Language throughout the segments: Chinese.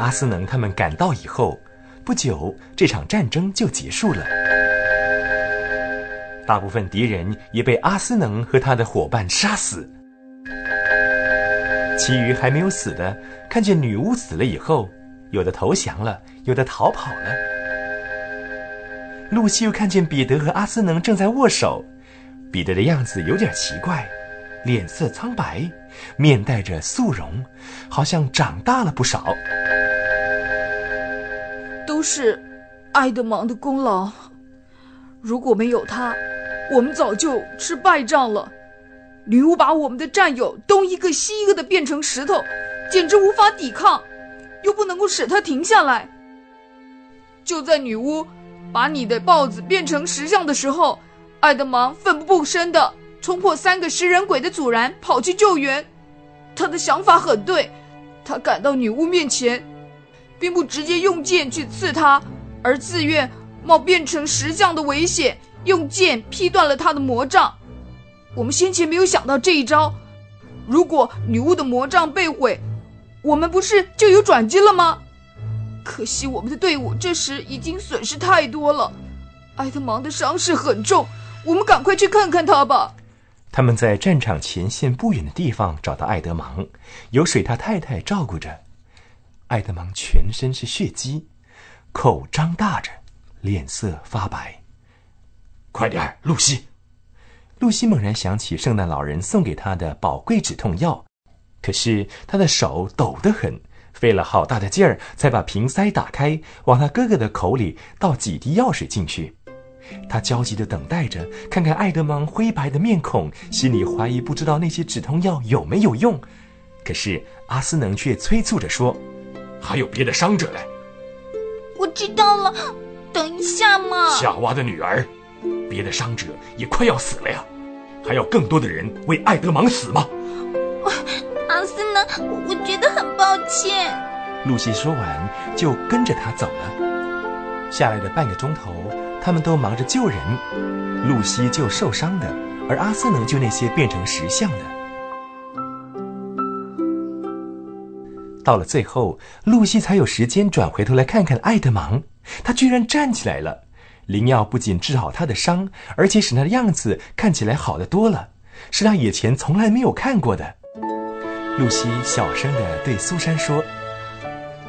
阿斯能他们赶到以后，不久这场战争就结束了。大部分敌人也被阿斯能和他的伙伴杀死，其余还没有死的，看见女巫死了以后，有的投降了，有的逃跑了。露西又看见彼得和阿斯能正在握手，彼得的样子有点奇怪，脸色苍白，面带着素容，好像长大了不少。都是爱德芒的功劳，如果没有他。我们早就吃败仗了，女巫把我们的战友东一个西一个的变成石头，简直无法抵抗，又不能够使他停下来。就在女巫把你的豹子变成石像的时候，爱德芒奋不顾身的冲破三个食人鬼的阻拦，跑去救援。他的想法很对，他赶到女巫面前，并不直接用剑去刺他，而自愿冒变成石像的危险。用剑劈断了他的魔杖，我们先前没有想到这一招。如果女巫的魔杖被毁，我们不是就有转机了吗？可惜我们的队伍这时已经损失太多了。埃德芒的伤势很重，我们赶快去看看他吧。他们在战场前线不远的地方找到艾德芒，由水獭太太照顾着。爱德芒全身是血迹，口张大着，脸色发白。快点，露西！露西猛然想起圣诞老人送给她的宝贵止痛药，可是她的手抖得很，费了好大的劲儿才把瓶塞打开，往她哥哥的口里倒几滴药水进去。她焦急地等待着，看看爱德蒙灰白的面孔，心里怀疑不知道那些止痛药有没有用。可是阿斯能却催促着说：“还有别的伤者嘞！”我知道了，等一下嘛。夏娃的女儿。别的伤者也快要死了呀，还要更多的人为爱德芒死吗？阿斯呢？我觉得很抱歉。露西说完，就跟着他走了。下来的半个钟头，他们都忙着救人，露西救受伤的，而阿斯呢救那些变成石像的。到了最后，露西才有时间转回头来看看爱德芒，他居然站起来了。灵药不仅治好他的伤，而且使他的样子看起来好得多了，是他以前从来没有看过的。露西小声的对苏珊说：“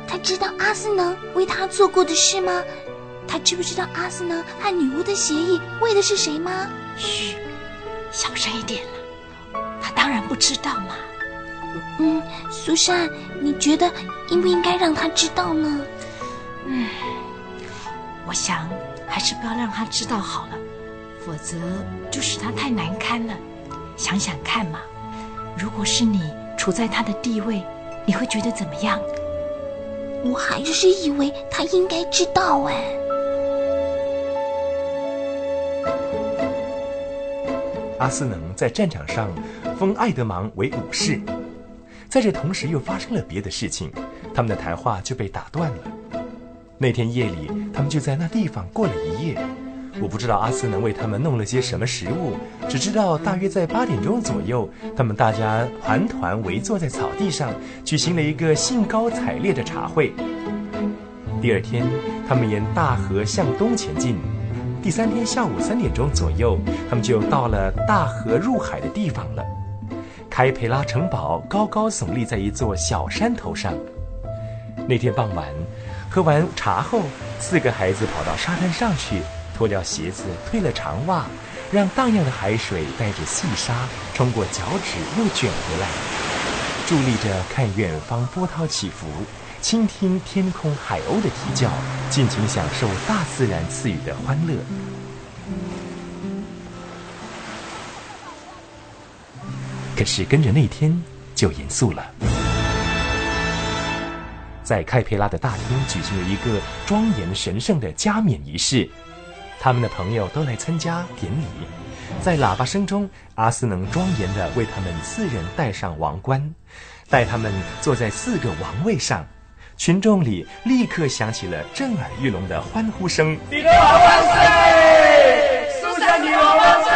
他知道阿斯能为他做过的事吗？他知不知道阿斯能和女巫的协议为的是谁吗？”“嘘，小声一点了。他当然不知道嘛。”“嗯，苏珊，你觉得应不应该让他知道呢？”“嗯，我想。”还是不要让他知道好了，否则就使他太难堪了。想想看嘛，如果是你处在他的地位，你会觉得怎么样？我还是以为他应该知道哎。阿斯能在战场上封爱德芒为武士，在这同时又发生了别的事情，他们的谈话就被打断了。那天夜里，他们就在那地方过了一夜。我不知道阿斯能为他们弄了些什么食物，只知道大约在八点钟左右，他们大家团团围坐在草地上，举行了一个兴高采烈的茶会。第二天，他们沿大河向东前进。第三天下午三点钟左右，他们就到了大河入海的地方了。开培拉城堡高高耸立在一座小山头上。那天傍晚。喝完茶后，四个孩子跑到沙滩上去，脱掉鞋子，褪了长袜，让荡漾的海水带着细沙冲过脚趾，又卷回来，伫立着看远方波涛起伏，倾听天空海鸥的啼叫，尽情享受大自然赐予的欢乐。可是跟着那天就严肃了。在开佩拉的大厅举行了一个庄严神圣的加冕仪式，他们的朋友都来参加典礼。在喇叭声中，阿斯能庄严地为他们四人戴上王冠，带他们坐在四个王位上。群众里立刻响起了震耳欲聋的欢呼声：“彼得王万岁！苏珊女王万岁！”